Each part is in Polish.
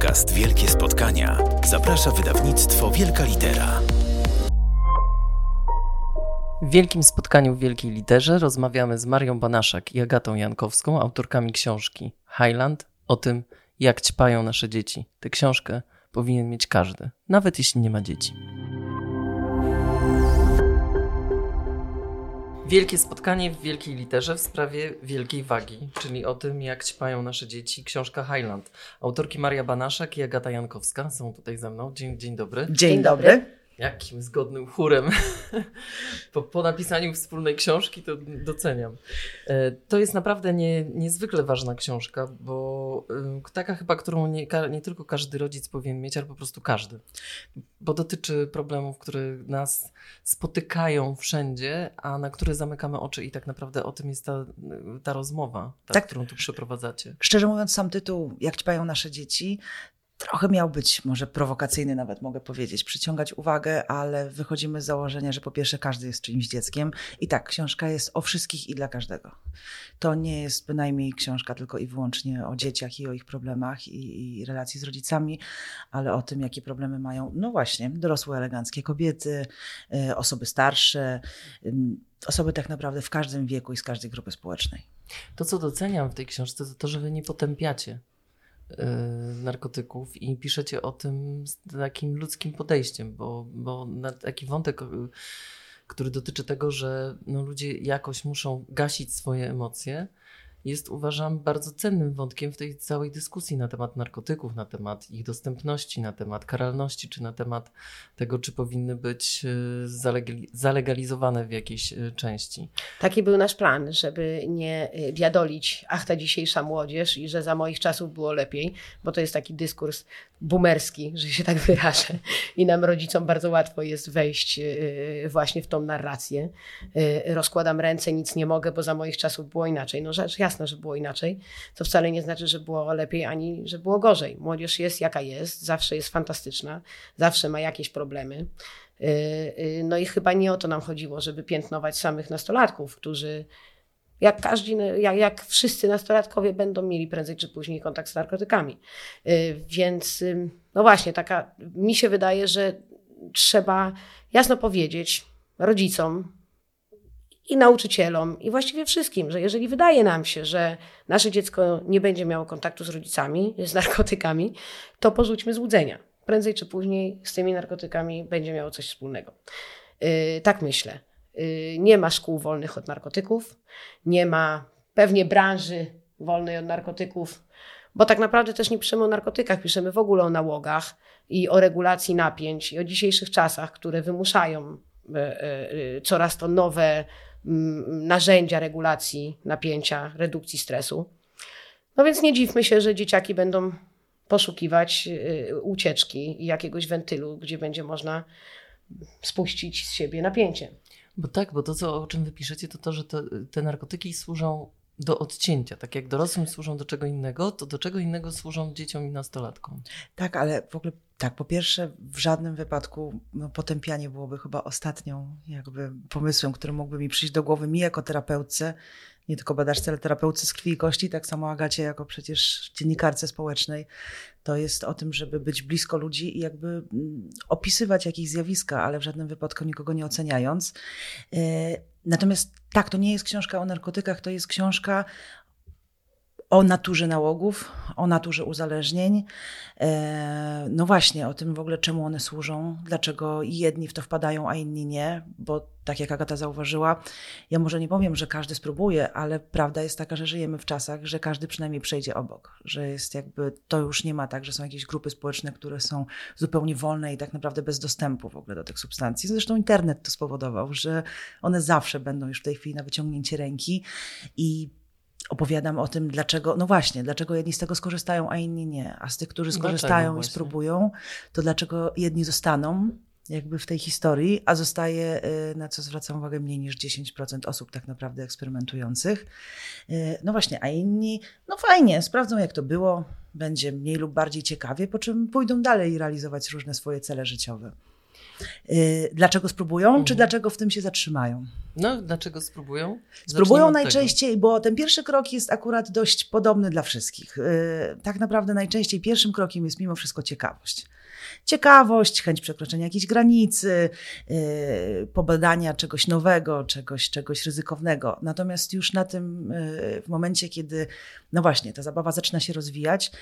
podcast Wielkie Spotkania zaprasza wydawnictwo Wielka Litera. W wielkim spotkaniu w Wielkiej Literze rozmawiamy z Marią Banaszak i Agatą Jankowską, autorkami książki Highland, o tym, jak ćpają nasze dzieci. Tę książkę powinien mieć każdy, nawet jeśli nie ma dzieci. Wielkie spotkanie w wielkiej literze w sprawie wielkiej wagi, czyli o tym, jak ćpają nasze dzieci. Książka Highland. Autorki Maria Banaszak i Agata Jankowska są tutaj ze mną. Dzień, dzień dobry. Dzień, Dzień dobry. Jakim zgodnym chórem. po, po napisaniu wspólnej książki to doceniam. E, To jest naprawdę nie, niezwykle ważna książka, bo y, taka chyba, którą nie, nie tylko każdy rodzic powinien mieć, ale po prostu każdy. Bo dotyczy problemów, które nas spotykają wszędzie, a na które zamykamy oczy i tak naprawdę o tym jest ta, ta rozmowa, ta, Tak. którą tu przeprowadzacie. Szczerze mówiąc, sam tytuł, jak ćpają nasze dzieci, trochę miał być może prowokacyjny, nawet mogę powiedzieć, przyciągać uwagę, ale wychodzimy z założenia, że po pierwsze każdy jest czyimś dzieckiem i tak, książka jest o wszystkich i dla każdego. To nie jest bynajmniej książka tylko i wyłącznie o dzieciach i o ich problemach i, i relacji z rodzicami, ale o tym, jakie problemy mają, no właśnie, dorosłe, eleganckie kobiety, y, osoby starsze, ym, osoby tak naprawdę w każdym wieku i z każdej grupy społecznej. To, co doceniam w tej książce, to to, że wy nie potępiacie narkotyków i piszecie o tym z takim ludzkim podejściem, bo, bo taki wątek, yy, który dotyczy tego, że no, ludzie jakoś muszą gasić swoje emocje, jest uważam bardzo cennym wątkiem w tej całej dyskusji na temat narkotyków, na temat ich dostępności, na temat karalności, czy na temat tego, czy powinny być zalegali- zalegalizowane w jakiejś yy, części. Taki był nasz plan, żeby nie y, biadolić, ach ta dzisiejsza młodzież i że za moich czasów było lepiej, bo to jest taki dyskurs boomerski, że się tak wyrażę. I nam rodzicom bardzo łatwo jest wejść y, właśnie w tą narrację. Y, Rozkładam ręce, nic nie mogę, bo za moich czasów było inaczej. No rzecz jasna, że było inaczej. To wcale nie znaczy, że było lepiej, ani że było gorzej. Młodzież jest jaka jest, zawsze jest fantastyczna, zawsze ma jakieś problemy. Y, y, No i chyba nie o to nam chodziło, żeby piętnować samych nastolatków, którzy jak każdy, jak, jak wszyscy nastolatkowie będą mieli prędzej czy później kontakt z narkotykami. Y, Więc no właśnie, taka mi się wydaje, że trzeba jasno powiedzieć rodzicom i nauczycielom i właściwie wszystkim, że jeżeli wydaje nam się, że nasze dziecko nie będzie miało kontaktu z rodzicami, z narkotykami, to porzućmy złudzenia. Prędzej czy później z tymi narkotykami będzie miało coś wspólnego. Yy, tak myślę. Yy, nie ma szkół wolnych od narkotyków, nie ma pewnie branży wolnej od narkotyków, bo tak naprawdę też nie piszemy o narkotykach, piszemy w ogóle o nałogach i o regulacji napięć i o dzisiejszych czasach, które wymuszają e, e, coraz to nowe narzędzia regulacji napięcia, redukcji stresu. No więc nie dziwmy się, że dzieciaki będą poszukiwać y, ucieczki i jakiegoś wentylu, gdzie będzie można spuścić z siebie napięcie. Bo tak, bo to, co, o czym wy piszecie, to to, że te, te narkotyki służą do odcięcia. Tak jak dorosłym służą do czego innego, to do czego innego służą dzieciom i nastolatkom. Tak, ale w ogóle tak, po pierwsze, w żadnym wypadku no, potępianie byłoby chyba ostatnią jakby pomysłem, który mógłby mi przyjść do głowy mi jako terapeutce, nie tylko badaczce, ale terapeutce z krwi i kości, tak samo Agacie jako przecież dziennikarce społecznej. To jest o tym, żeby być blisko ludzi i jakby mm, opisywać jakieś zjawiska, ale w żadnym wypadku nikogo nie oceniając. Natomiast tak, to nie jest książka o narkotykach, to jest książka o naturze nałogów, o naturze uzależnień. E, No właśnie, o tym w ogóle, czemu one służą, dlaczego jedni w to wpadają, a inni nie, bo tak jak Agata zauważyła, ja może nie powiem, że każdy spróbuje, ale prawda jest taka, że żyjemy w czasach, że każdy przynajmniej przejdzie obok, że jest jakby, to już nie ma tak, że są jakieś grupy społeczne, które są zupełnie wolne i tak naprawdę bez dostępu w ogóle do tych substancji. Zresztą internet to spowodował, że one zawsze będą już w tej chwili na wyciągnięcie ręki i opowiadam o tym, dlaczego, no właśnie, dlaczego jedni z tego skorzystają, a inni nie. A z tych, którzy skorzystają i spróbują, to dlaczego jedni zostaną jakby w tej historii, a zostaje, y, na co zwracam uwagę, mniej niż 10% osób tak naprawdę eksperymentujących. Y, No właśnie, a inni, no fajnie, sprawdzą jak to było, będzie mniej lub bardziej ciekawie, po czym pójdą dalej realizować różne swoje cele życiowe. Y, Dlaczego spróbują, czy Mhm. dlaczego w tym się zatrzymają? No, dlaczego spróbują? Spróbują od tego. najczęściej, bo ten pierwszy krok jest akurat dość podobny dla wszystkich. Yy, Tak naprawdę najczęściej pierwszym krokiem jest mimo wszystko ciekawość. Ciekawość, chęć przekroczenia jakiejś granicy, yy, pobadania czegoś nowego, czegoś, czegoś ryzykownego. Natomiast już na tym, w momencie, kiedy, no właśnie, ta zabawa zaczyna się rozwijać,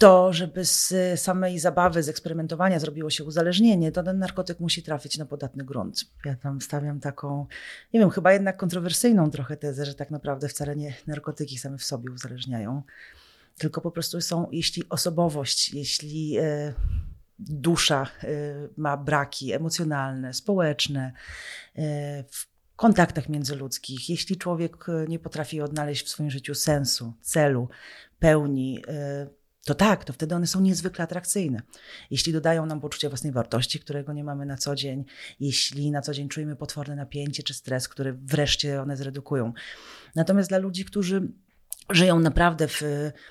to, żeby z samej zabawy, z eksperymentowania zrobiło się uzależnienie, to ten narkotyk musi trafić na podatny grunt. Ja tam stawiam taką, nie wiem, chyba jednak kontrowersyjną trochę tezę, że tak naprawdę wcale nie narkotyki same w sobie uzależniają, tylko po prostu są, jeśli osobowość, jeśli e, dusza e, ma braki emocjonalne, społeczne, w kontaktach międzyludzkich, jeśli człowiek nie potrafi odnaleźć w swoim życiu sensu, celu, pełni, to tak, to wtedy one są niezwykle atrakcyjne. Jeśli dodają nam poczucie własnej wartości, którego nie mamy na co dzień, jeśli na co dzień czujemy potworne napięcie czy stres, który wreszcie one zredukują. Natomiast dla ludzi, którzy żyją naprawdę w.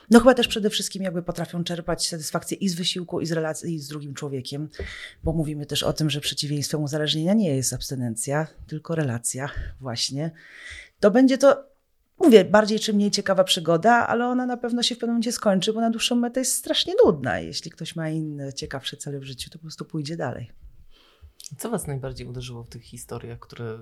No chyba też przede wszystkim jakby potrafią czerpać satysfakcję i z wysiłku, i z relacji z drugim człowiekiem, bo mówimy też o tym, że przeciwieństwem uzależnienia nie jest abstynencja, tylko relacja, właśnie. To będzie to mówię, bardziej czy mniej ciekawa przygoda, ale ona na pewno się w pewnym momencie skończy, bo na dłuższą metę jest strasznie nudna. Jeśli ktoś ma inne, ciekawsze cele w życiu, to po prostu pójdzie dalej. Co Was najbardziej uderzyło w tych historiach, które y,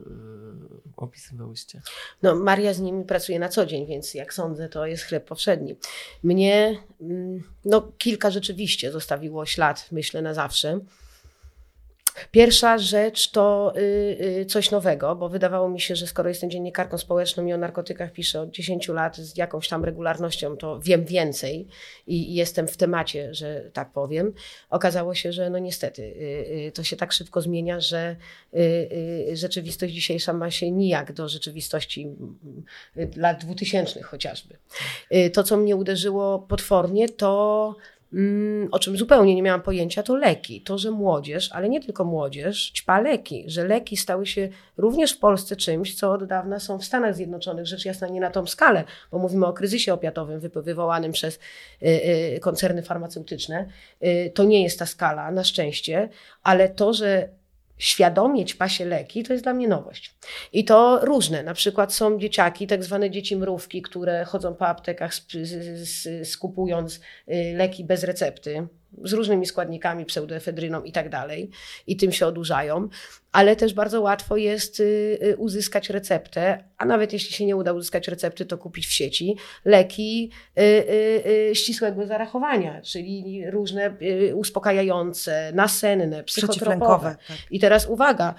opisywałyście? No, Maria z nimi pracuje na co dzień, więc jak sądzę, to jest chleb powszedni. Mnie mm, no, kilka rzeczywiście zostawiło ślad, myślę, na zawsze. Pierwsza rzecz to y, y, coś nowego, bo wydawało mi się, że skoro jestem dziennikarką społeczną i o narkotykach piszę od 10 lat z jakąś tam regularnością, to wiem więcej i, jestem w temacie, że tak powiem. Okazało się, że no niestety y, to się tak szybko zmienia, że rzeczywistość dzisiejsza ma się nijak do rzeczywistości lat 2000 chociażby. To, co mnie uderzyło potwornie, to o czym zupełnie nie miałam pojęcia, to leki. To, że młodzież, ale nie tylko młodzież, ćpa leki, że leki stały się również w Polsce czymś, co od dawna są w Stanach Zjednoczonych, rzecz jasna nie na tą skalę, bo mówimy o kryzysie opiatowym wywołanym przez y, y, koncerny farmaceutyczne. Y, to nie jest ta skala, na szczęście, ale to, że świadomie ćpa się leki, to jest dla mnie nowość. I to różne. Na przykład są dzieciaki, tak zwane dzieci mrówki, które chodzą po aptekach skupując y, leki bez recepty z różnymi składnikami, pseudoefedryną i tak dalej, i tym się odurzają, ale też bardzo łatwo jest y, y, uzyskać receptę, a nawet jeśli się nie uda uzyskać recepty, to kupić w sieci leki y, ścisłego zarachowania, czyli różne uspokajające, nasenne, psychotropowe. Tak. I teraz uwaga,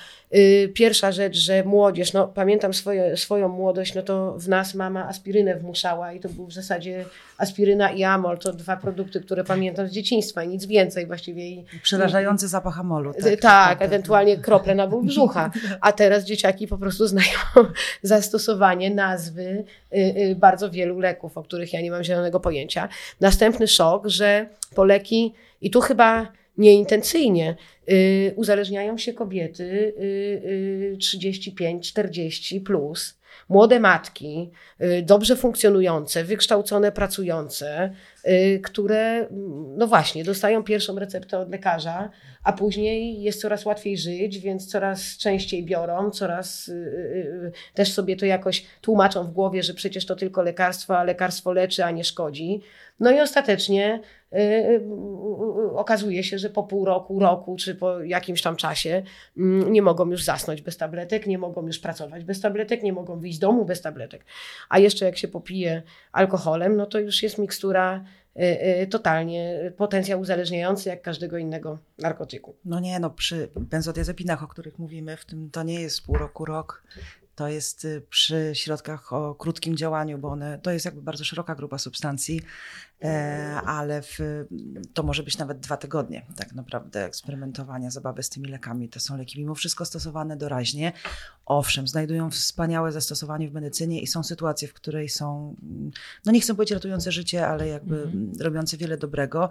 pierwsza rzecz, że młodzież, no pamiętam swoje, swoją młodość, no to w nas mama aspirynę wmuszała i to był w zasadzie aspiryna i amol, to dwa produkty, które pamiętam z dzieciństwa, nic więcej właściwie. Przerażający zapach amolu. tak, tak, ewentualnie krople na ból brzucha. A teraz dzieciaki po prostu znają zastosowanie nazwy y, y, bardzo wielu leków, o których ja nie mam zielonego pojęcia. Następny szok, że po leki, i tu chyba nieintencyjnie, y, uzależniają się kobiety y, y, 35-40 plus. Młode matki, y, dobrze funkcjonujące, wykształcone, pracujące, y, które, mm, no właśnie, dostają pierwszą receptę od lekarza, a później jest coraz łatwiej żyć, więc coraz częściej biorą, coraz y, też sobie to jakoś tłumaczą w głowie, że przecież to tylko lekarstwo, a lekarstwo leczy, a nie szkodzi. No i ostatecznie okazuje się, że po pół roku, roku czy po jakimś tam czasie mm, nie mogą już zasnąć bez tabletek, nie mogą już pracować bez tabletek, nie mogą wyjść z domu bez tabletek. A jeszcze jak się popije alkoholem, no to już jest mikstura y, y, totalnie potencjał uzależniający jak każdego innego narkotyku. No nie, no przy benzodiazepinach, o których mówimy, w tym to nie jest pół roku, rok. To jest y, przy środkach o krótkim działaniu, bo one, to jest jakby bardzo szeroka grupa substancji, ale w, to może być nawet dwa tygodnie tak naprawdę eksperymentowania, zabawy z tymi lekami. To są leki mimo wszystko stosowane doraźnie. Owszem, znajdują wspaniałe zastosowanie w medycynie i są sytuacje, w której są, mm, no nie chcę powiedzieć ratujące życie, ale jakby Mhm. robiące wiele dobrego.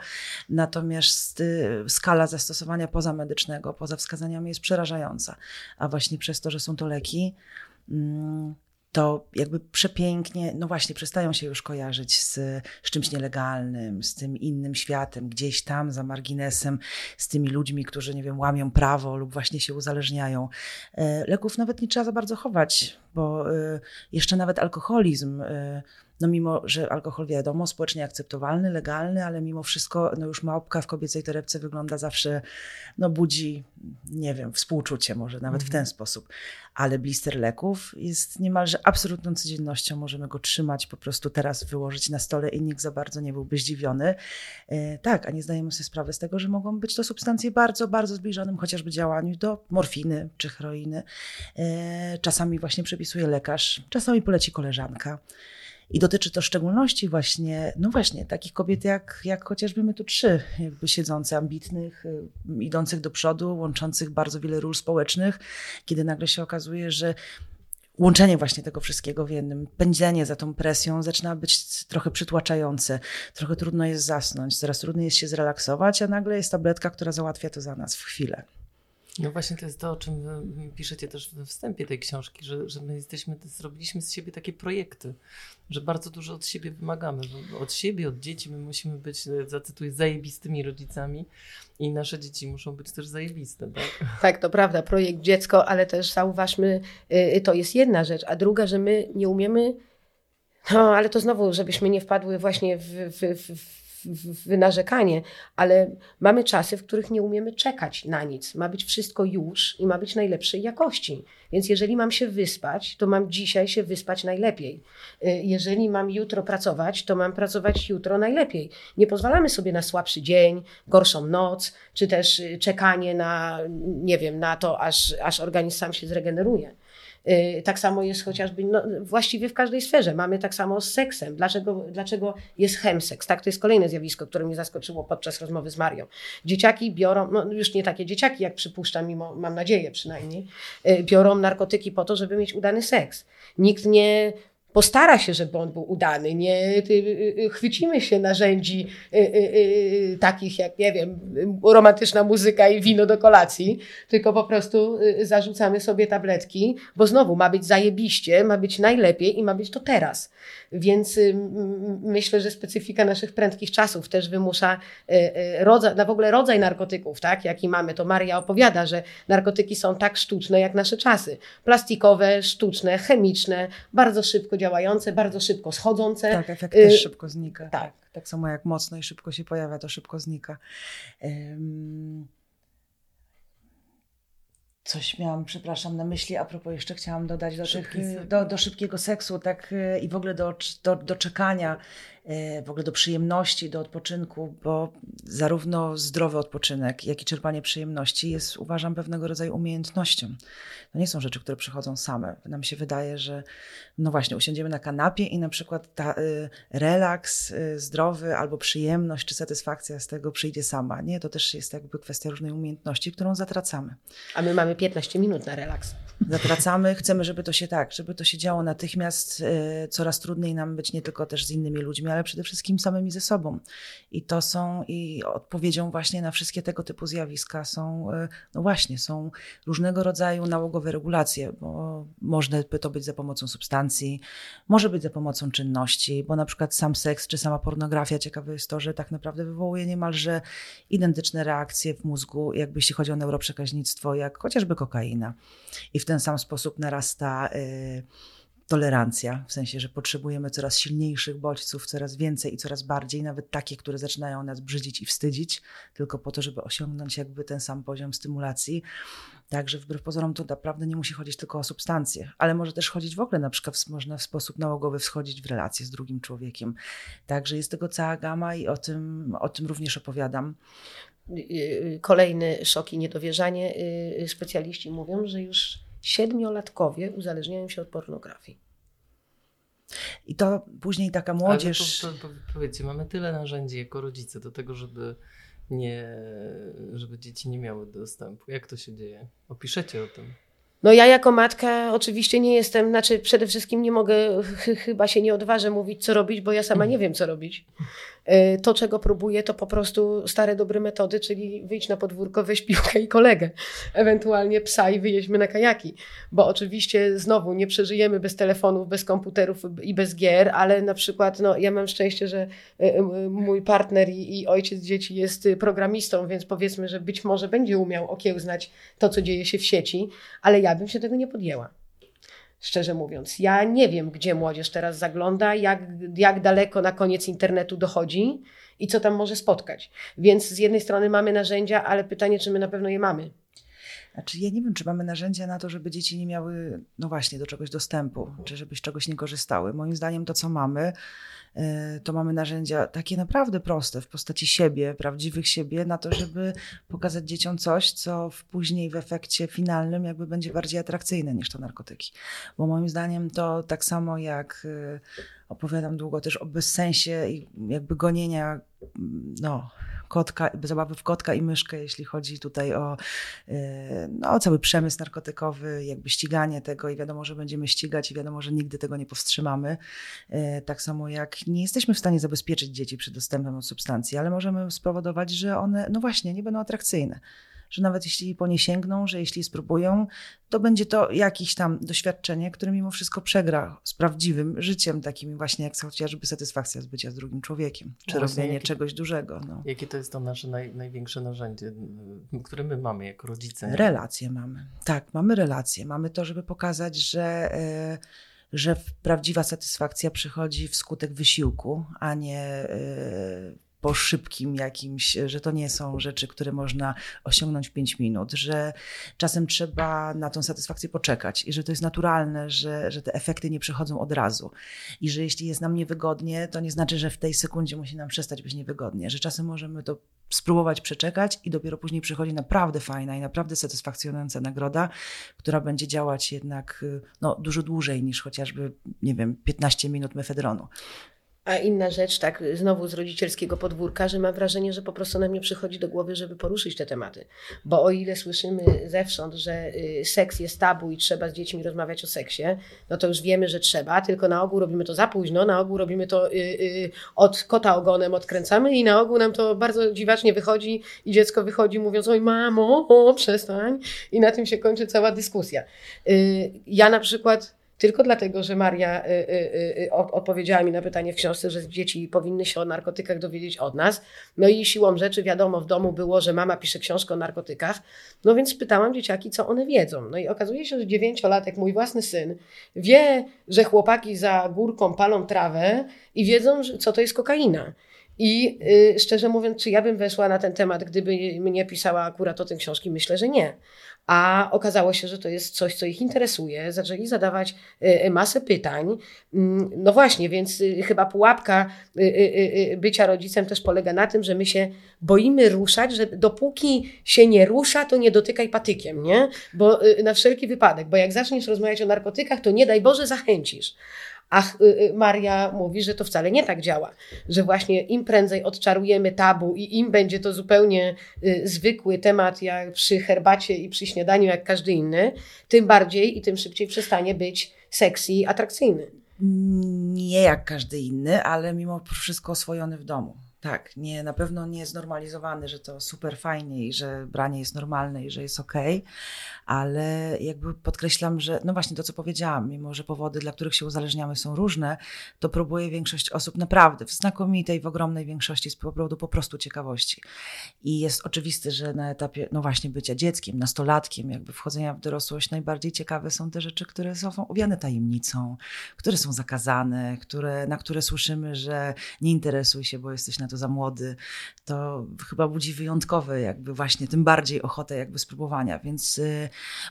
Natomiast y, skala zastosowania pozamedycznego, poza wskazaniami jest przerażająca. A właśnie przez to, że są to leki, mm, to jakby przepięknie, no właśnie, przestają się już kojarzyć z, z czymś nielegalnym, z tym innym światem, gdzieś tam za marginesem, z tymi ludźmi, którzy, nie wiem, łamią prawo lub właśnie się uzależniają. E, leków nawet nie trzeba za bardzo chować, bo e, jeszcze nawet alkoholizm e, no mimo, że alkohol wiadomo, społecznie akceptowalny, legalny, ale mimo wszystko no już małpka w kobiecej torebce wygląda zawsze, no budzi, nie wiem, współczucie może nawet w ten mhm. sposób. Ale blister leków jest niemalże absolutną codziennością. Możemy go trzymać, po prostu teraz wyłożyć na stole i nikt za bardzo nie byłby zdziwiony. E, tak, a nie zdajemy sobie sprawy z tego, że mogą być to substancje bardzo, bardzo zbliżonym chociażby działaniu do morfiny czy heroiny. E, czasami właśnie przepisuje lekarz, czasami poleci koleżanka. I dotyczy to w szczególności właśnie, no właśnie, takich kobiet jak, jak chociażby my tu trzy, jakby siedzące, ambitnych, y, idących do przodu, łączących bardzo wiele ról społecznych, kiedy nagle się okazuje, że łączenie właśnie tego wszystkiego w jednym, pędzenie za tą presją zaczyna być trochę przytłaczające. Trochę trudno jest zasnąć, coraz trudniej jest się zrelaksować, a nagle jest tabletka, która załatwia to za nas w chwilę. No właśnie to jest to, o czym piszecie też we wstępie tej książki, że, że my jesteśmy, zrobiliśmy z siebie takie projekty, że bardzo dużo od siebie wymagamy. Od siebie, od dzieci my musimy być, e, zacytuję, zajebistymi rodzicami i nasze dzieci muszą być też zajebiste. Tak, tak to prawda, projekt dziecko, ale też zauważmy, y, to jest jedna rzecz, a druga, że my nie umiemy, no ale to znowu, żebyśmy nie wpadły właśnie w, w, w w narzekanie, ale mamy czasy, w których nie umiemy czekać na nic. Ma być wszystko już i ma być najlepszej jakości. Więc jeżeli mam się wyspać, to mam dzisiaj się wyspać najlepiej. Y, jeżeli mam jutro pracować, to mam pracować jutro najlepiej. Nie pozwalamy sobie na słabszy dzień, gorszą noc, czy też y, czekanie na, nie wiem, na to, aż, aż organizm sam się zregeneruje. Y, tak samo jest chociażby no, właściwie w każdej sferze. Mamy tak samo z seksem. Dlaczego, dlaczego jest chemseks? Tak, to jest kolejne zjawisko, które mnie zaskoczyło podczas rozmowy z Marią. Dzieciaki biorą, no już nie takie dzieciaki, jak przypuszczam, mimo, mam nadzieję przynajmniej, y, biorą narkotyki po to, żeby mieć udany seks. Nikt nie postara się, żeby on był udany. Nie y, y, chwycimy się narzędzi y, takich jak, nie wiem, romantyczna muzyka i wino do kolacji, tylko po prostu zarzucamy sobie tabletki, bo znowu ma być zajebiście, ma być najlepiej i ma być to teraz. Więc myślę, że specyfika naszych prędkich czasów też wymusza rodzaj, na w ogóle rodzaj narkotyków, tak? Jaki mamy. To Maria opowiada, że narkotyki są tak sztuczne jak nasze czasy. Plastikowe, sztuczne, chemiczne, bardzo szybko działające działające, bardzo szybko schodzące. Tak, efekt też y, szybko znika. Tak. tak. samo jak mocno i szybko się pojawia, to szybko znika. Coś miałam, przepraszam, na myśli, a propos jeszcze chciałam dodać do, tych, do, do szybkiego seksu tak y, i w ogóle do, do, do czekania w ogóle do przyjemności, do odpoczynku, bo zarówno zdrowy odpoczynek, jak i czerpanie przyjemności jest, uważam, pewnego rodzaju umiejętnością. To nie są rzeczy, które przychodzą same. Nam się wydaje, że no właśnie, usiądziemy na kanapie i na przykład ta y, relaks y, zdrowy albo przyjemność czy satysfakcja z tego przyjdzie sama. Nie, to też jest jakby kwestia różnej umiejętności, którą zatracamy. A my mamy 15 minut na relaks. Zatracamy, chcemy, żeby to się tak, żeby to się działo natychmiast. Y, coraz trudniej nam być nie tylko też z innymi ludźmi, ale przede wszystkim samymi ze sobą. I to są, i odpowiedzią właśnie na wszystkie tego typu zjawiska są, e, no właśnie, są różnego rodzaju nałogowe regulacje, bo można by to być za pomocą substancji, może być za pomocą czynności, bo na przykład sam seks czy sama pornografia, ciekawe jest to, że tak naprawdę wywołuje niemalże identyczne reakcje w mózgu, jakby jeśli chodzi o neuroprzekaźnictwo, jak chociażby kokaina. I w ten sam sposób narasta. Yy, tolerancja, w sensie, że potrzebujemy coraz silniejszych bodźców, coraz więcej i coraz bardziej, nawet takie, które zaczynają nas brzydzić i wstydzić, tylko po to, żeby osiągnąć jakby ten sam poziom stymulacji. Także wbrew pozorom to naprawdę nie musi chodzić tylko o substancje, ale może też chodzić w ogóle, na przykład można w sposób nałogowy wchodzić w relacje z drugim człowiekiem. Także jest tego cała gama i o tym, o tym również opowiadam. Kolejny szok i niedowierzanie. Specjaliści mówią, że już siedmiolatkowie uzależniają się od pornografii. I to później taka młodzież. Ale powiedzcie, mamy tyle narzędzi jako rodzice do tego, żeby nie, żeby dzieci nie miały dostępu. Jak to się dzieje? Opiszecie o tym. No ja jako matka oczywiście nie jestem, znaczy przede wszystkim nie mogę, ch chyba się nie odważę mówić co robić, bo ja sama nie wiem co robić. Y, to, czego próbuję, to po prostu stare, dobre metody, czyli wyjść na podwórko, weź piłkę i kolegę. Ewentualnie psa i wyjeźdźmy na kajaki. Bo oczywiście znowu nie przeżyjemy bez telefonów, bez komputerów i bez gier, ale na przykład no, ja mam szczęście, że y, y, mój partner i, i ojciec dzieci jest programistą, więc powiedzmy, że być może będzie umiał okiełznać to, co dzieje się w sieci, ale ja bym się tego nie podjęła szczerze mówiąc. Ja nie wiem, gdzie młodzież teraz zagląda, jak, jak daleko na koniec internetu dochodzi i co tam może spotkać. Więc z jednej strony mamy narzędzia, ale pytanie, czy my na pewno je mamy. Znaczy, ja nie wiem, czy mamy narzędzia na to, żeby dzieci nie miały, no właśnie, do czegoś dostępu, czy żeby z czegoś nie korzystały. Moim zdaniem to, co mamy, E, to mamy narzędzia takie naprawdę proste w postaci siebie, prawdziwych siebie, na to, żeby pokazać dzieciom coś, co w później w efekcie finalnym jakby będzie bardziej atrakcyjne niż to narkotyki. Bo moim zdaniem to tak samo jak e, opowiadam długo też o bezsensie i jakby gonienia no, kotka, zabawy w kotka i myszkę, jeśli chodzi tutaj o, e, no, cały przemysł narkotykowy, jakby ściganie tego i wiadomo, że będziemy ścigać i wiadomo, że nigdy tego nie powstrzymamy. E, tak samo jak nie jesteśmy w stanie zabezpieczyć dzieci przed dostępem do substancji, ale możemy spowodować, że one, no właśnie, nie będą atrakcyjne że nawet jeśli po nie sięgną, że jeśli spróbują, to będzie to jakieś tam doświadczenie, które mimo wszystko przegra z prawdziwym życiem, takim właśnie jak chociażby satysfakcja z bycia z drugim człowiekiem, czy no robienie jakie, czegoś dużego. No. Jakie to jest to nasze naj, największe narzędzie, które my mamy jako rodzice? Relacje mamy. Tak, mamy relacje. Mamy to, żeby pokazać, że. Yy, że prawdziwa satysfakcja przychodzi wskutek wysiłku, a nie yy, po szybkim jakimś, że to nie są rzeczy, które można osiągnąć w 5 minut, że czasem trzeba na tą satysfakcję poczekać i że to jest naturalne, że, że te efekty nie przychodzą od razu. I że jeśli jest nam niewygodnie, to nie znaczy, że w tej sekundzie musi nam przestać być niewygodnie, że czasem możemy to spróbować przeczekać i dopiero później przychodzi naprawdę fajna i naprawdę satysfakcjonująca nagroda, która będzie działać jednak no, dużo dłużej niż chociażby, nie wiem, 15 minut mefedronu. A inna rzecz, tak, znowu z rodzicielskiego podwórka, że mam wrażenie, że po prostu nam nie przychodzi do głowy, żeby poruszyć te tematy. Bo o ile słyszymy zewsząd, że y, seks jest tabu i trzeba z dziećmi rozmawiać o seksie, no to już wiemy, że trzeba, tylko na ogół robimy to za późno, na ogół robimy to y, y, od kota ogonem odkręcamy i na ogół nam to bardzo dziwacznie wychodzi i dziecko wychodzi mówiąc, oj mamo, o, przestań. I na tym się kończy cała dyskusja. Ja na przykład tylko dlatego, że Maria y, y, y, odpowiedziała mi na pytanie w książce, że dzieci powinny się o narkotykach dowiedzieć od nas. No i siłą rzeczy wiadomo w domu było, że mama pisze książkę o narkotykach. No więc pytałam dzieciaki, co one wiedzą. No i okazuje się, że dziewięciolatek, mój własny syn, wie, że chłopaki za górką palą trawę i wiedzą, co to jest kokaina. I y, szczerze mówiąc, czy ja bym weszła na ten temat, gdyby mnie pisała akurat o tym książki? Myślę, że nie a okazało się, że to jest coś, co ich interesuje. Zaczęli zadawać y, y, masę pytań. Mm, no właśnie, więc y, chyba pułapka bycia rodzicem też polega na tym, że my się boimy ruszać, że dopóki się nie rusza, to nie dotykaj patykiem, nie? Bo na wszelki wypadek, bo jak zaczniesz rozmawiać o narkotykach, to nie daj Boże zachęcisz. A y, y, Maria mówi, że to wcale nie tak działa, że właśnie im prędzej odczarujemy tabu i im będzie to zupełnie y, zwykły temat jak przy herbacie i przy śniadaniu jak każdy inny, tym bardziej i tym szybciej przestanie być sexy i atrakcyjny. Nie jak każdy inny, ale mimo wszystko oswojony w domu. Tak, nie, na pewno nie znormalizowany, że to super fajnie i że branie jest normalne i że jest okej, okay, ale jakby podkreślam, że no właśnie to, co powiedziałam, mimo że powody, dla których się uzależniamy są różne, to próbuje większość osób naprawdę w znakomitej, w ogromnej większości z powodu po prostu ciekawości. I jest oczywiste, że na etapie, no właśnie bycia dzieckiem, nastolatkiem, jakby wchodzenia w dorosłość, najbardziej ciekawe są te rzeczy, które są owiane tajemnicą, które są zakazane, które, na które słyszymy, że nie interesuj się, bo jesteś na to za młody. To chyba budzi wyjątkowe jakby właśnie, tym bardziej ochotę jakby spróbowania, więc y,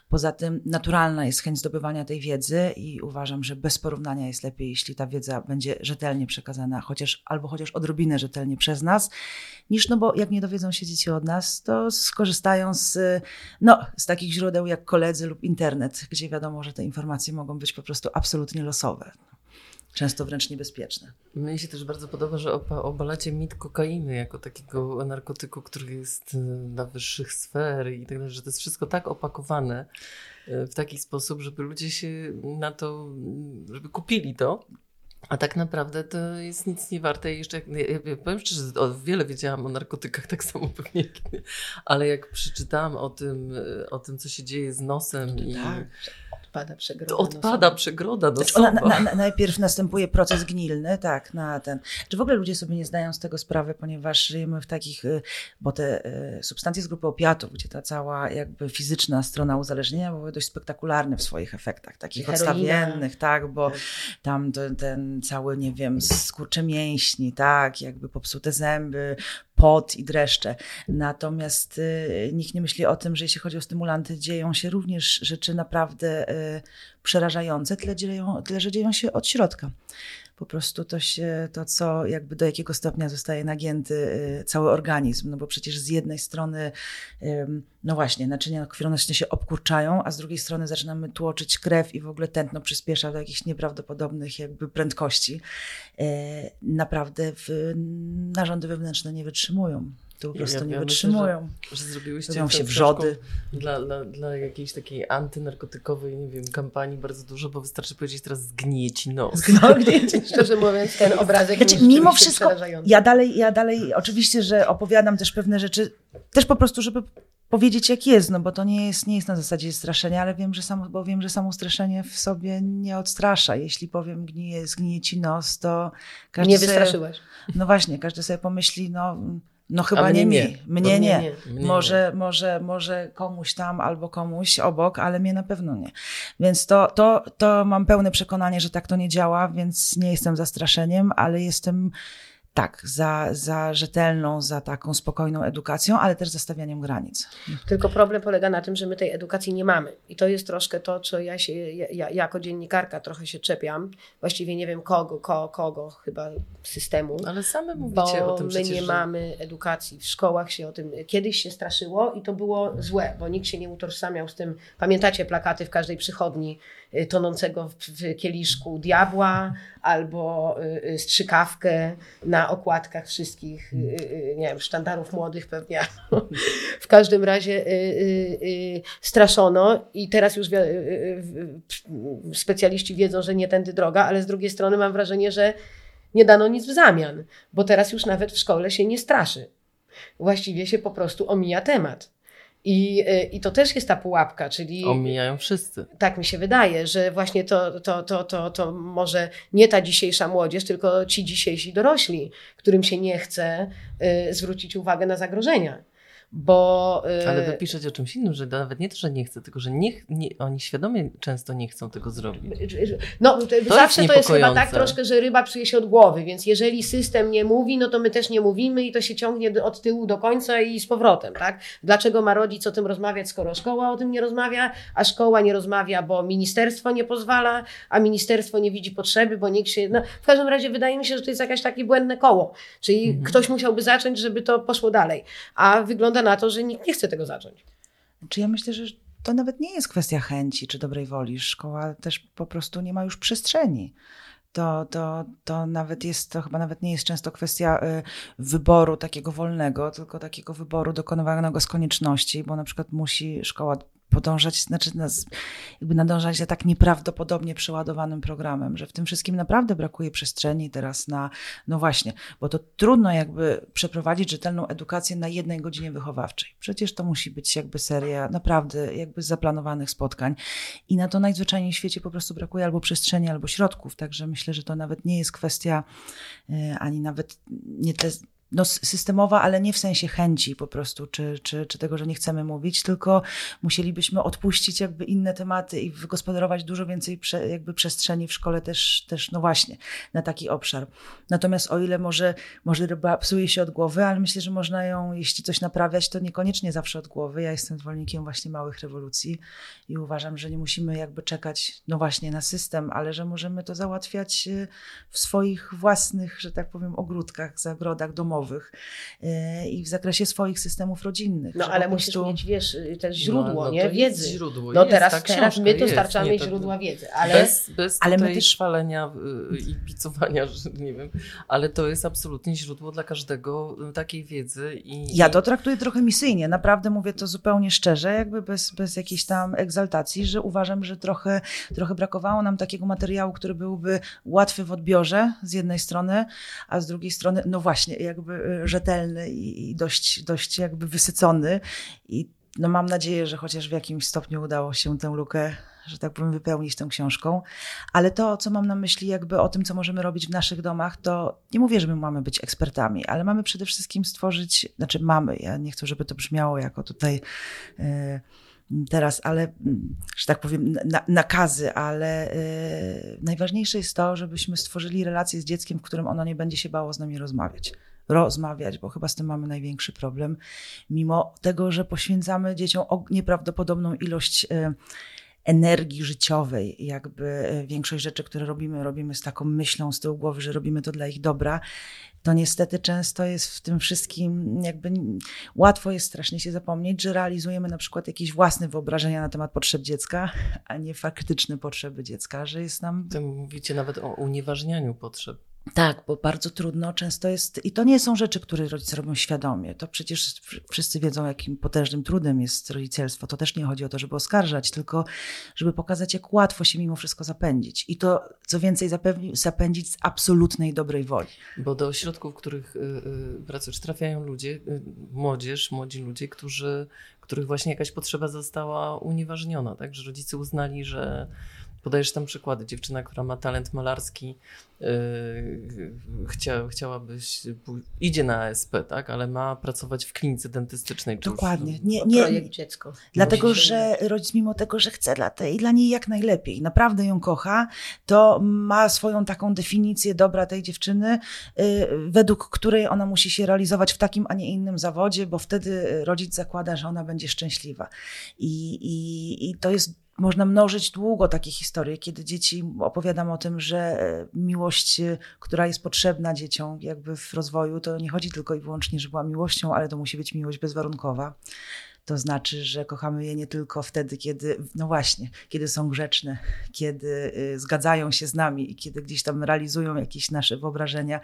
Poza tym naturalna jest chęć zdobywania tej wiedzy i uważam, że bez porównania jest lepiej, jeśli ta wiedza będzie rzetelnie przekazana, chociaż albo chociaż odrobinę rzetelnie przez nas, niż no bo jak nie dowiedzą się dzieci od nas, to skorzystają z, no, z takich źródeł jak koledzy lub internet, gdzie wiadomo, że te informacje mogą być po prostu absolutnie losowe często wręcz niebezpieczne. Mnie się też bardzo podoba, że obalacie mit kokainy jako takiego narkotyku, który jest y, na wyższych sfer i tak dalej, że to jest wszystko tak opakowane. w taki sposób, żeby ludzie się na to, żeby kupili to. A tak naprawdę to jest nic nie warte. Jeszcze jak, ja, ja powiem szczerze, o, wiele wiedziałam o narkotykach, tak samo pewnie, ale jak przeczytałam o tym, o tym co się dzieje z nosem i Tak, odpada przegroda. to odpada przegroda Znaczy nosowa. ona, na, na, najpierw następuje proces gnilny, tak, na ten. Czy w ogóle ludzie sobie nie zdają z tego sprawy, ponieważ żyjemy w takich, y, bo te y, substancje z grupy opiatów, gdzie ta cała jakby fizyczna strona uzależnienia były dość spektakularne w swoich efektach, takich Heroina. odstawiennych, tak, bo Tak. tam ten, ten cały, nie wiem, skurcze mięśni, tak, jakby popsute zęby, pot i dreszcze. Natomiast y, nikt nie myśli o tym, że jeśli chodzi o stymulanty, dzieją się również rzeczy naprawdę y, przerażające, tyle, dzieją, tyle że dzieją się od środka. Po prostu to się, to co, jakby do jakiego stopnia zostaje nagięty y, cały organizm, no bo przecież z jednej strony, no właśnie, naczynia krwionośne się obkurczają, a z drugiej strony zaczynamy tłoczyć krew i w ogóle tętno przyspiesza do jakichś nieprawdopodobnych jakby prędkości. E, Naprawdę w, narządy wewnętrzne nie wytrzymują. To po Ja- prostu ja nie myślę, wytrzymują. że zrobiłyście Robią się wrzody. Dla, dla, dla jakiejś takiej antynarkotykowej, nie wiem, kampanii bardzo dużo, bo wystarczy powiedzieć teraz zgnije ci nos. No, gdzie- Szczerze mówiąc, ten obrazek Znaczy, jest mimo wszystko, ja dalej, ja dalej, oczywiście, że opowiadam też pewne rzeczy, też po prostu, żeby powiedzieć jak jest, no bo to nie jest, nie jest na zasadzie straszenia, ale wiem, że samo, bo wiem, że samo straszenie w sobie nie odstrasza. Jeśli powiem gnije, zgnije ci nos, to każdy Nie sobie, wystraszyłeś. No właśnie, każdy sobie pomyśli, no, no chyba nie, nie. mi, mnie mnie nie. nie. Mnie może, może, może komuś tam albo komuś obok, ale mnie na pewno nie. Więc to, to, to mam pełne przekonanie, że tak to nie działa, więc nie jestem zastraszeniem, ale jestem tak, za, za rzetelną, za taką spokojną edukacją, ale też za stawianiem granic. Tylko problem polega na tym, że my tej edukacji nie mamy. I to jest troszkę to, co ja się, ja, ja jako dziennikarka trochę się czepiam. Właściwie nie wiem kogo, ko, kogo chyba systemu. Ale same mówicie Bo o tym my przecież, nie że- mamy edukacji, w szkołach się o tym kiedyś się straszyło i to było złe, bo nikt się nie utożsamiał z tym. Pamiętacie plakaty w każdej przychodni tonącego w, kieliszku diabła albo y, y, strzykawkę na okładkach wszystkich, y, y, nie wiem, sztandarów młodych pewnie. w każdym razie y, y, y, straszono i teraz już y, y, y, specjaliści wiedzą, że nie tędy droga, ale z drugiej strony mam wrażenie, że nie dano nic w zamian, bo teraz już nawet w szkole się nie straszy. Właściwie się po prostu omija temat. I, y, I to też jest ta pułapka, czyli Omijają wszyscy. tak mi się wydaje, że właśnie to, to, to, to, to może nie ta dzisiejsza młodzież, tylko ci dzisiejsi dorośli, którym się nie chce y, zwrócić uwagę na zagrożenia. Bo y, Ale wy piszecie o czymś innym, że nawet nie to, że nie chcę, tylko że nie, nie, oni świadomie często nie chcą tego zrobić. No, to jest zawsze to jest chyba tak troszkę, że ryba psuje się od głowy, więc jeżeli system nie mówi, no to my też nie mówimy i to się ciągnie od tyłu do końca i z powrotem, tak? Dlaczego ma rodzic o tym rozmawiać, skoro szkoła o tym nie rozmawia, a szkoła nie rozmawia, bo ministerstwo nie pozwala, a ministerstwo nie widzi potrzeby, bo nikt się... No, w każdym razie wydaje mi się, że to jest jakieś takie błędne koło, czyli Mhm. ktoś musiałby zacząć, żeby to poszło dalej, a wygląda na to, że nikt nie chce tego zacząć. Czy ja myślę, że to nawet nie jest kwestia chęci czy dobrej woli. Szkoła też po prostu nie ma już przestrzeni. To, to, to nawet jest, to chyba nawet nie jest często kwestia y, wyboru takiego wolnego, tylko takiego wyboru dokonywanego z konieczności, bo na przykład musi szkoła podążać, znaczy nas, jakby nadążać za tak nieprawdopodobnie przeładowanym programem, że w tym wszystkim naprawdę brakuje przestrzeni teraz na, no właśnie, bo to trudno jakby przeprowadzić rzetelną edukację na jednej godzinie wychowawczej. Przecież to musi być jakby seria naprawdę jakby zaplanowanych spotkań i na to najzwyczajniej w świecie po prostu brakuje albo przestrzeni, albo środków, także myślę, że to nawet nie jest kwestia e, ani nawet nie te no, systemowa, ale nie w sensie chęci po prostu, czy, czy, czy tego, że nie chcemy mówić, tylko musielibyśmy odpuścić jakby inne tematy i wygospodarować dużo więcej prze, jakby przestrzeni w szkole też, też, no właśnie, na taki obszar. Natomiast o ile może, może ryba psuje się od głowy, ale myślę, że można ją, jeśli coś naprawiać, to niekoniecznie zawsze od głowy. Ja jestem zwolennikiem właśnie małych rewolucji i uważam, że nie musimy jakby czekać, no właśnie, na system, ale że możemy to załatwiać y, w swoich własnych, że tak powiem, ogródkach, zagrodach domowych, domowych y, i w zakresie swoich systemów rodzinnych. No ale musisz prostu- mieć, wiesz, y, też źródło, No, no nie? to jest Wiedzy. Źródło. No jest, teraz, ta teraz my jest, dostarczamy nie, źródła wiedzy, ale Bez, bez ale my też- szwalenia y, i picowania, że nie wiem, ale to jest absolutnie źródło dla każdego takiej wiedzy. I, Ja to traktuję trochę misyjnie, naprawdę mówię to zupełnie szczerze, jakby bez, bez jakiejś tam egzaltacji, że uważam, że trochę, trochę brakowało nam takiego materiału, który byłby łatwy w odbiorze z jednej strony, a z drugiej strony, no właśnie, jakby y, rzetelny i, dość, dość jakby wysycony. I no mam nadzieję, że chociaż w jakimś stopniu udało się tę lukę, że tak powiem, wypełnić tą książką. Ale to, co mam na myśli, jakby o tym, co możemy robić w naszych domach, to nie mówię, że my mamy być ekspertami, ale mamy przede wszystkim stworzyć, znaczy mamy, ja nie chcę, żeby to brzmiało jako tutaj. e, Teraz, ale, że tak powiem, na, nakazy, ale e, najważniejsze jest to, żebyśmy stworzyli relację z dzieckiem, w którym ono nie będzie się bało z nami rozmawiać. Rozmawiać, bo chyba z tym mamy największy problem. Mimo tego, że poświęcamy dzieciom nieprawdopodobną ilość e, energii życiowej. Jakby e, większość rzeczy, które robimy, robimy z taką myślą z tyłu głowy, że robimy to dla ich dobra. To niestety często jest w tym wszystkim, jakby łatwo jest strasznie się zapomnieć, że realizujemy na przykład jakieś własne wyobrażenia na temat potrzeb dziecka, a nie faktyczne potrzeby dziecka, że jest nam Ty mówicie nawet o unieważnianiu potrzeb. Tak, bo bardzo trudno często jest, i to nie są rzeczy, które rodzice robią świadomie. To przecież wsz- wszyscy wiedzą, jakim potężnym trudem jest rodzicielstwo. To też nie chodzi o to, żeby oskarżać, tylko żeby pokazać, jak łatwo się mimo wszystko zapędzić. I to, co więcej, zapędzić z absolutnej dobrej woli. Bo do ośrodków, w których y, y, pracujesz, trafiają ludzie, y, młodzież, młodzi ludzie, którzy, których właśnie jakaś potrzeba została unieważniona, tak? Że rodzice uznali, że podajesz tam przykłady. Dziewczyna, która ma talent malarski, y, chcia, chciałabyś, idzie na ASP, tak? Ale ma pracować w klinice dentystycznej. Dokładnie. Nie, nie, projekt dziecko. Dlatego, że rodzic mimo tego, że chce dla tej, dla niej jak najlepiej, naprawdę ją kocha, to ma swoją taką definicję dobra tej dziewczyny, y, według której ona musi się realizować w takim, a nie innym zawodzie, bo wtedy rodzic zakłada, że ona będzie szczęśliwa. I, i, i to jest można mnożyć długo takie historie, kiedy dzieci opowiadam o tym, że e, miłość, e, która jest potrzebna dzieciom jakby w rozwoju, to nie chodzi tylko i wyłącznie, że była miłością, ale to musi być miłość bezwarunkowa. To znaczy, że kochamy je nie tylko wtedy, kiedy, no właśnie, kiedy są grzeczne, kiedy y, zgadzają się z nami i kiedy gdzieś tam realizują jakieś nasze wyobrażenia,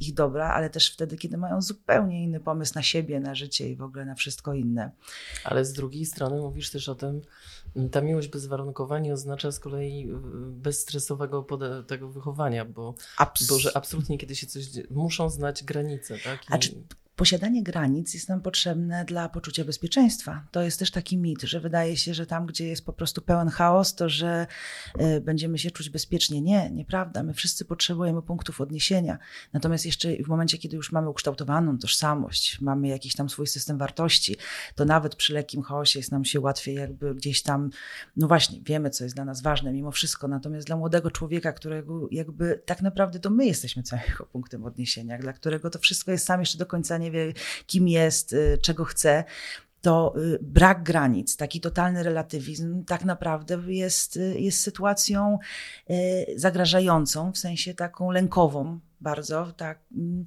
ich dobra, ale też wtedy, kiedy mają zupełnie inny pomysł na siebie, na życie i w ogóle na wszystko inne. Ale z drugiej strony mówisz też o tym, ta miłość bezwarunkowa nie oznacza z kolei y, bezstresowego pode- tego wychowania, bo, Abs- bo że absolutnie kiedy się coś dzieje, muszą znać granice, tak? I, A czy posiadanie granic jest nam potrzebne dla poczucia bezpieczeństwa. To jest też taki mit, że wydaje się, że tam, gdzie jest po prostu pełen chaos, to że y, będziemy się czuć bezpiecznie. Nie, nieprawda. My wszyscy potrzebujemy punktów odniesienia. Natomiast jeszcze w momencie, kiedy już mamy ukształtowaną tożsamość, mamy jakiś tam swój system wartości, to nawet przy lekkim chaosie jest nam się łatwiej jakby gdzieś tam, no właśnie, wiemy, co jest dla nas ważne mimo wszystko. Natomiast dla młodego człowieka, którego jakby tak naprawdę to my jesteśmy całym jego punktem odniesienia, dla którego to wszystko jest sam jeszcze do końca nie wie, kim jest, y, czego chce, to y, brak granic, taki totalny relatywizm tak naprawdę jest, y, jest sytuacją zagrażającą, w sensie taką lękową bardzo, tak, mm,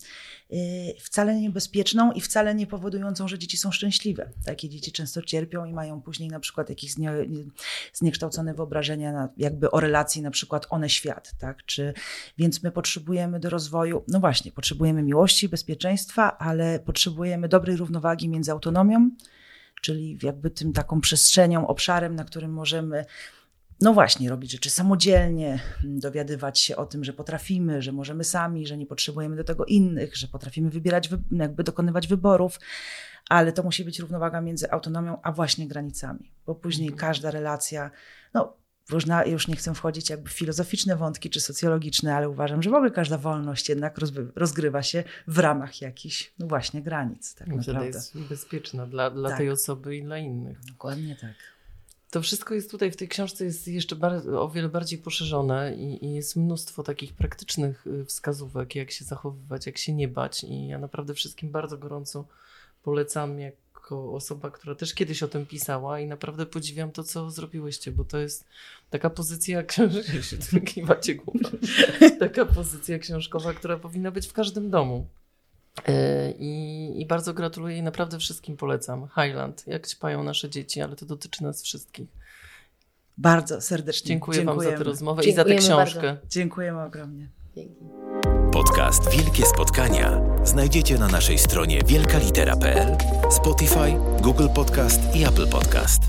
y, wcale niebezpieczną i wcale nie powodującą, że dzieci są szczęśliwe. Takie dzieci często cierpią i mają później na przykład jakieś znie, zniekształcone wyobrażenia na, jakby o relacji na przykład one-świat, tak, czy, więc my potrzebujemy do rozwoju, no właśnie, potrzebujemy miłości, bezpieczeństwa, ale potrzebujemy dobrej równowagi między autonomią, czyli jakby tym taką przestrzenią, obszarem, na którym możemy no właśnie, robić rzeczy samodzielnie, dowiadywać się o tym, że potrafimy, że możemy sami, że nie potrzebujemy do tego innych, że potrafimy wybierać, wy- jakby dokonywać wyborów, ale to musi być równowaga między autonomią a właśnie granicami, bo później każda relacja, no różna, już nie chcę wchodzić jakby w filozoficzne wątki czy socjologiczne, ale uważam, że w ogóle każda wolność jednak rozgrywa się w ramach jakichś, no właśnie, granic, tak wtedy naprawdę. jest bezpieczna dla, dla Tak. tej osoby i dla innych. Dokładnie tak. To wszystko jest tutaj w tej książce jest jeszcze o wiele bardziej poszerzone i, i jest mnóstwo takich praktycznych y, wskazówek, jak się zachowywać, jak się nie bać. I ja naprawdę wszystkim bardzo gorąco polecam jako osoba, która też kiedyś o tym pisała i naprawdę podziwiam to, co zrobiłyście, bo to jest taka pozycja książkowa, się kiwacie głową. taka pozycja książkowa, która powinna być w każdym domu. E, I, I bardzo gratuluję i naprawdę wszystkim polecam. Highland, jak ćpają nasze dzieci, ale to dotyczy nas wszystkich. Bardzo serdecznie Dziękuję dziękujemy. Wam za tę rozmowę i za tę Dziękujemy książkę. bardzo. Dziękujemy ogromnie. Dzięki. Podcast Wielkie Spotkania znajdziecie na naszej stronie wielkalitera.pl, Spotify, Google Podcast i Apple Podcast.